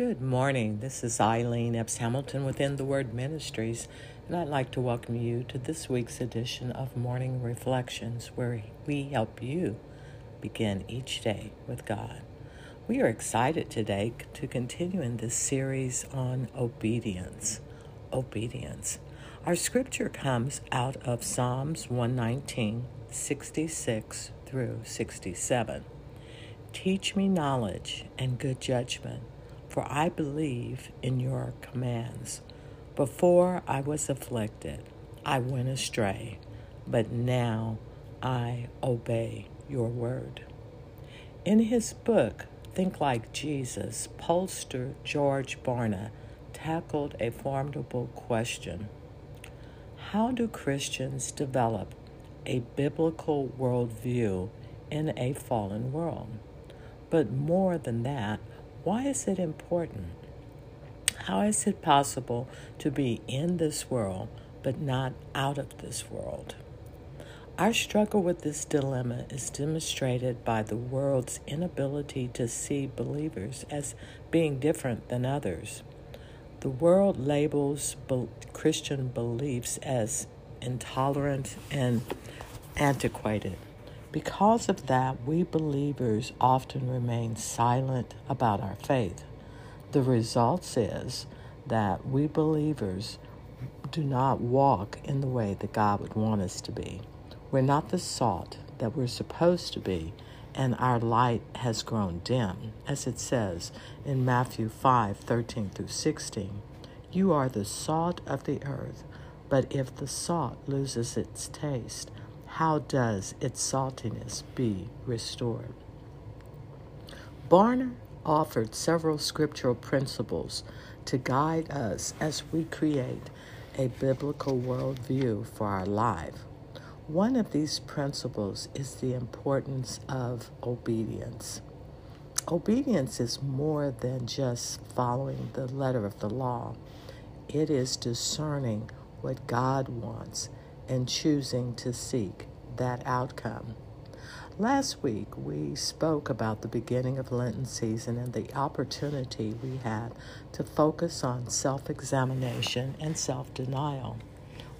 Good morning. This is Eileen Epps Hamilton within the Word Ministries, and I'd like to welcome you to this week's edition of Morning Reflections, where we help you begin each day with God. We are excited today to continue in this series on obedience. Obedience. Our scripture comes out of Psalms 119, 66 through 67. Teach me knowledge and good judgment for I believe in your commands. Before I was afflicted, I went astray, but now I obey your word. In his book, Think Like Jesus, pollster George Barna tackled a formidable question How do Christians develop a biblical worldview in a fallen world? But more than that, why is it important? How is it possible to be in this world but not out of this world? Our struggle with this dilemma is demonstrated by the world's inability to see believers as being different than others. The world labels Christian beliefs as intolerant and antiquated. Because of that, we believers often remain silent about our faith. The result is that we believers do not walk in the way that God would want us to be. We're not the salt that we're supposed to be, and our light has grown dim, as it says in Matthew 5 13 through 16. You are the salt of the earth, but if the salt loses its taste, how does its saltiness be restored? Barna offered several scriptural principles to guide us as we create a biblical worldview for our life. One of these principles is the importance of obedience. Obedience is more than just following the letter of the law, it is discerning what God wants and choosing to seek that outcome. Last week, we spoke about the beginning of Lenten season and the opportunity we had to focus on self examination and self denial.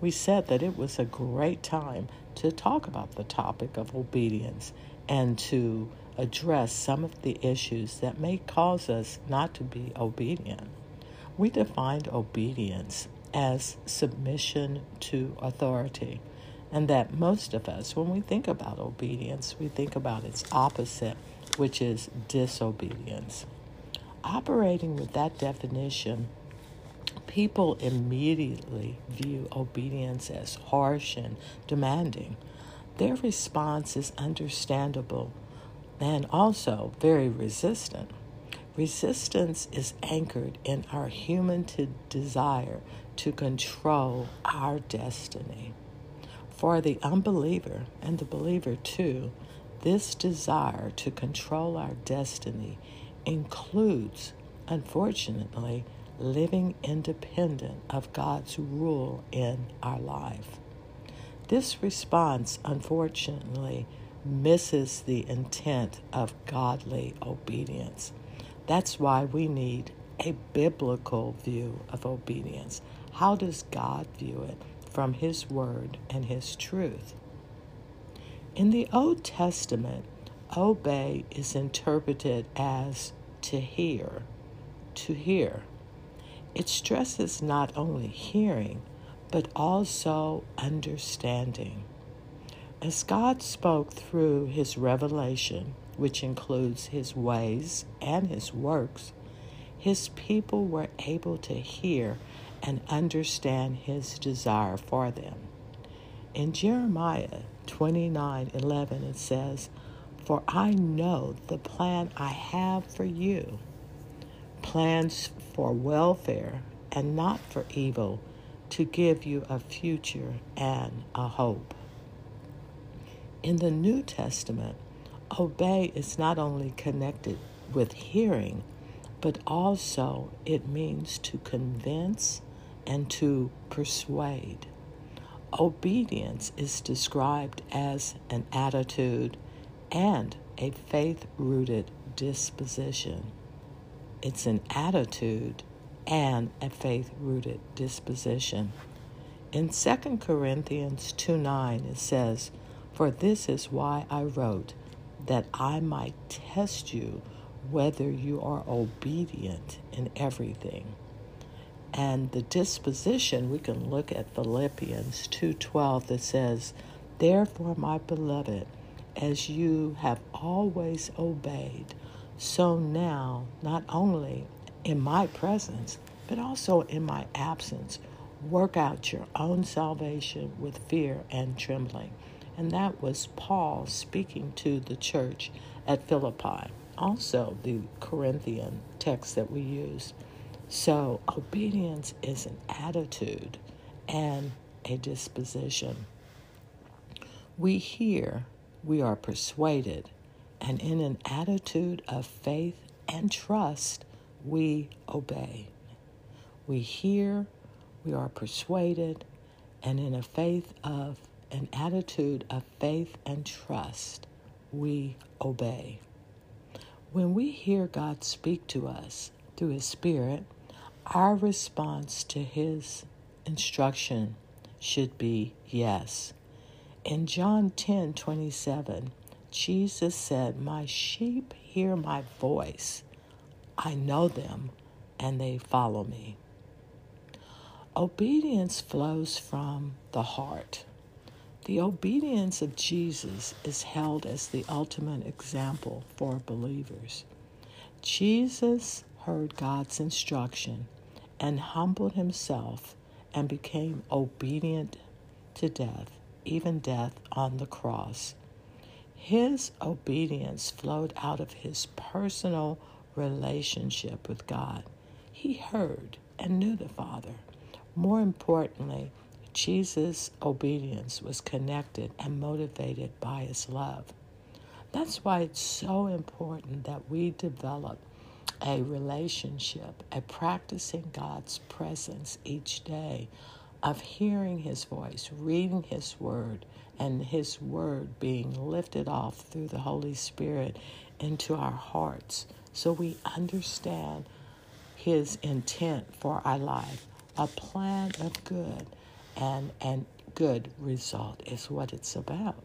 We said that it was a great time to talk about the topic of obedience and to address some of the issues that may cause us not to be obedient. We defined obedience as submission to authority. And that most of us, when we think about obedience, we think about its opposite, which is disobedience. Operating with that definition, people immediately view obedience as harsh and demanding. Their response is understandable and also very resistant. Resistance is anchored in our human desire to control our destiny. For the unbeliever and the believer too, this desire to control our destiny includes, unfortunately, living independent of God's rule in our life. This response, unfortunately, misses the intent of godly obedience. That's why we need a biblical view of obedience. How does God view it from His Word and His truth? In the Old Testament, obey is interpreted as to hear, to hear. It stresses not only hearing, but also understanding. As God spoke through His revelation, which includes his ways and his works, his people were able to hear and understand his desire for them. In Jeremiah 29 11, it says, For I know the plan I have for you plans for welfare and not for evil, to give you a future and a hope. In the New Testament, obey is not only connected with hearing, but also it means to convince and to persuade. Obedience is described as an attitude and a faith rooted disposition. it's an attitude and a faith rooted disposition. In 2 Corinthians 2 9, it says, For this is why I wrote, that I might test you whether you are obedient in everything. And the disposition, we can look at Philippians 2:12 that says, "Therefore, my beloved, as you have always obeyed, so now, not only in my presence, but also in my absence, work out your own salvation with fear and trembling." And that was Paul speaking to the church at Philippi, also the Corinthian text that we use. So, obedience is an attitude and a disposition. We hear, we are persuaded, and in an attitude of faith and trust, we obey. We hear, we are persuaded, and in a faith of an attitude of faith and trust, we obey. When we hear God speak to us through His Spirit, our response to His instruction should be yes. In John 10 27, Jesus said, My sheep hear my voice. I know them and they follow me. Obedience flows from the heart. The obedience of Jesus is held as the ultimate example for believers. Jesus heard God's instruction and humbled himself and became obedient to death, even death on the cross. His obedience flowed out of his personal relationship with God. He heard and knew the Father. More importantly, Jesus' obedience was connected and motivated by his love. That's why it's so important that we develop a relationship, a practicing God's presence each day of hearing his voice, reading his word, and his word being lifted off through the Holy Spirit into our hearts so we understand his intent for our life, a plan of good and and good result is what it's about.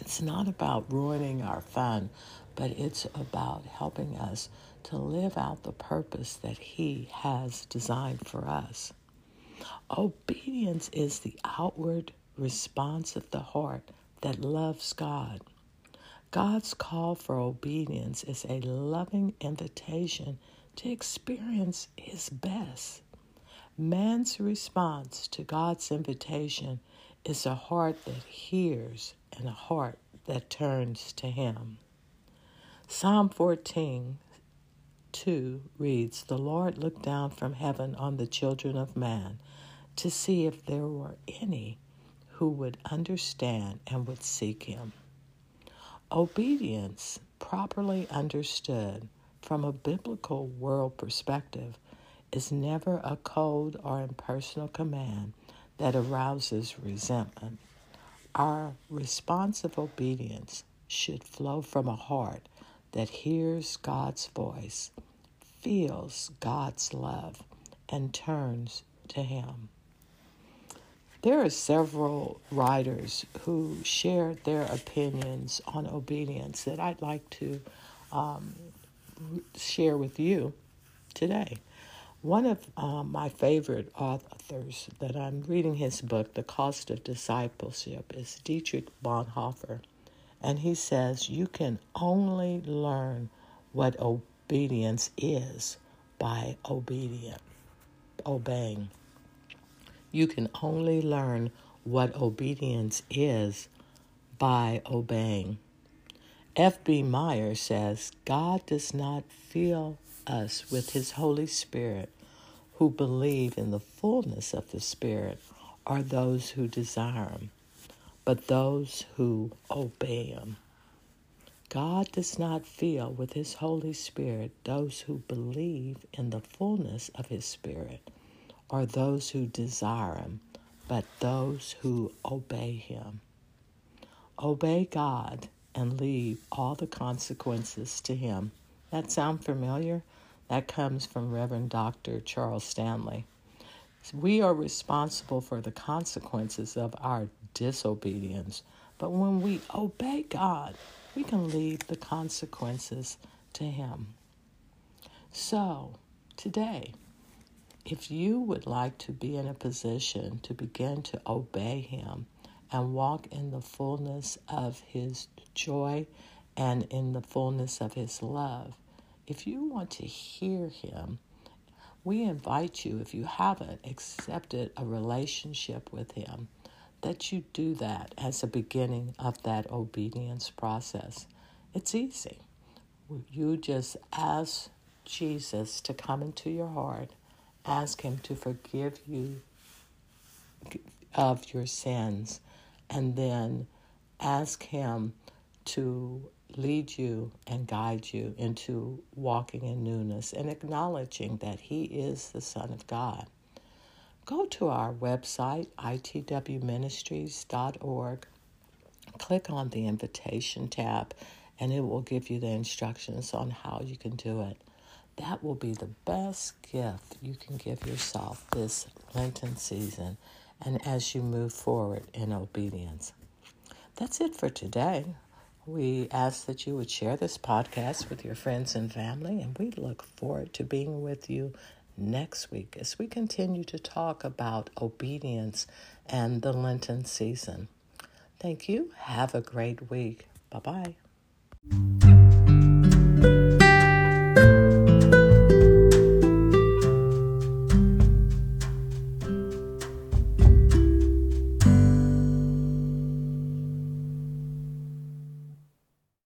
It's not about ruining our fun, but it's about helping us to live out the purpose that He has designed for us. Obedience is the outward response of the heart that loves God. God's call for obedience is a loving invitation to experience His best. Man's response to God's invitation is a heart that hears and a heart that turns to Him. Psalm 14 2 reads The Lord looked down from heaven on the children of man to see if there were any who would understand and would seek Him. Obedience, properly understood from a biblical world perspective, is never a cold or impersonal command that arouses resentment. Our responsive obedience should flow from a heart that hears God's voice, feels God's love, and turns to Him. There are several writers who shared their opinions on obedience that I'd like to um, share with you today. One of um, my favorite authors that I'm reading his book, The Cost of Discipleship, is Dietrich Bonhoeffer. And he says, You can only learn what obedience is by obedient, obeying. You can only learn what obedience is by obeying. F.B. Meyer says, God does not fill us with his Holy Spirit who believe in the fullness of the Spirit are those who desire Him, but those who obey Him. God does not fill with His Holy Spirit those who believe in the fullness of His Spirit, or those who desire Him, but those who obey Him. Obey God and leave all the consequences to Him. That sound familiar? That comes from Reverend Dr. Charles Stanley. We are responsible for the consequences of our disobedience, but when we obey God, we can leave the consequences to Him. So, today, if you would like to be in a position to begin to obey Him and walk in the fullness of His joy and in the fullness of His love, if you want to hear Him, we invite you, if you haven't accepted a relationship with Him, that you do that as a beginning of that obedience process. It's easy. You just ask Jesus to come into your heart, ask Him to forgive you of your sins, and then ask Him to lead you and guide you into walking in newness and acknowledging that He is the Son of God. Go to our website, itwministries.org, click on the invitation tab, and it will give you the instructions on how you can do it. That will be the best gift you can give yourself this Lenten season and as you move forward in obedience. That's it for today. We ask that you would share this podcast with your friends and family, and we look forward to being with you next week as we continue to talk about obedience and the Lenten season. Thank you. Have a great week. Bye bye.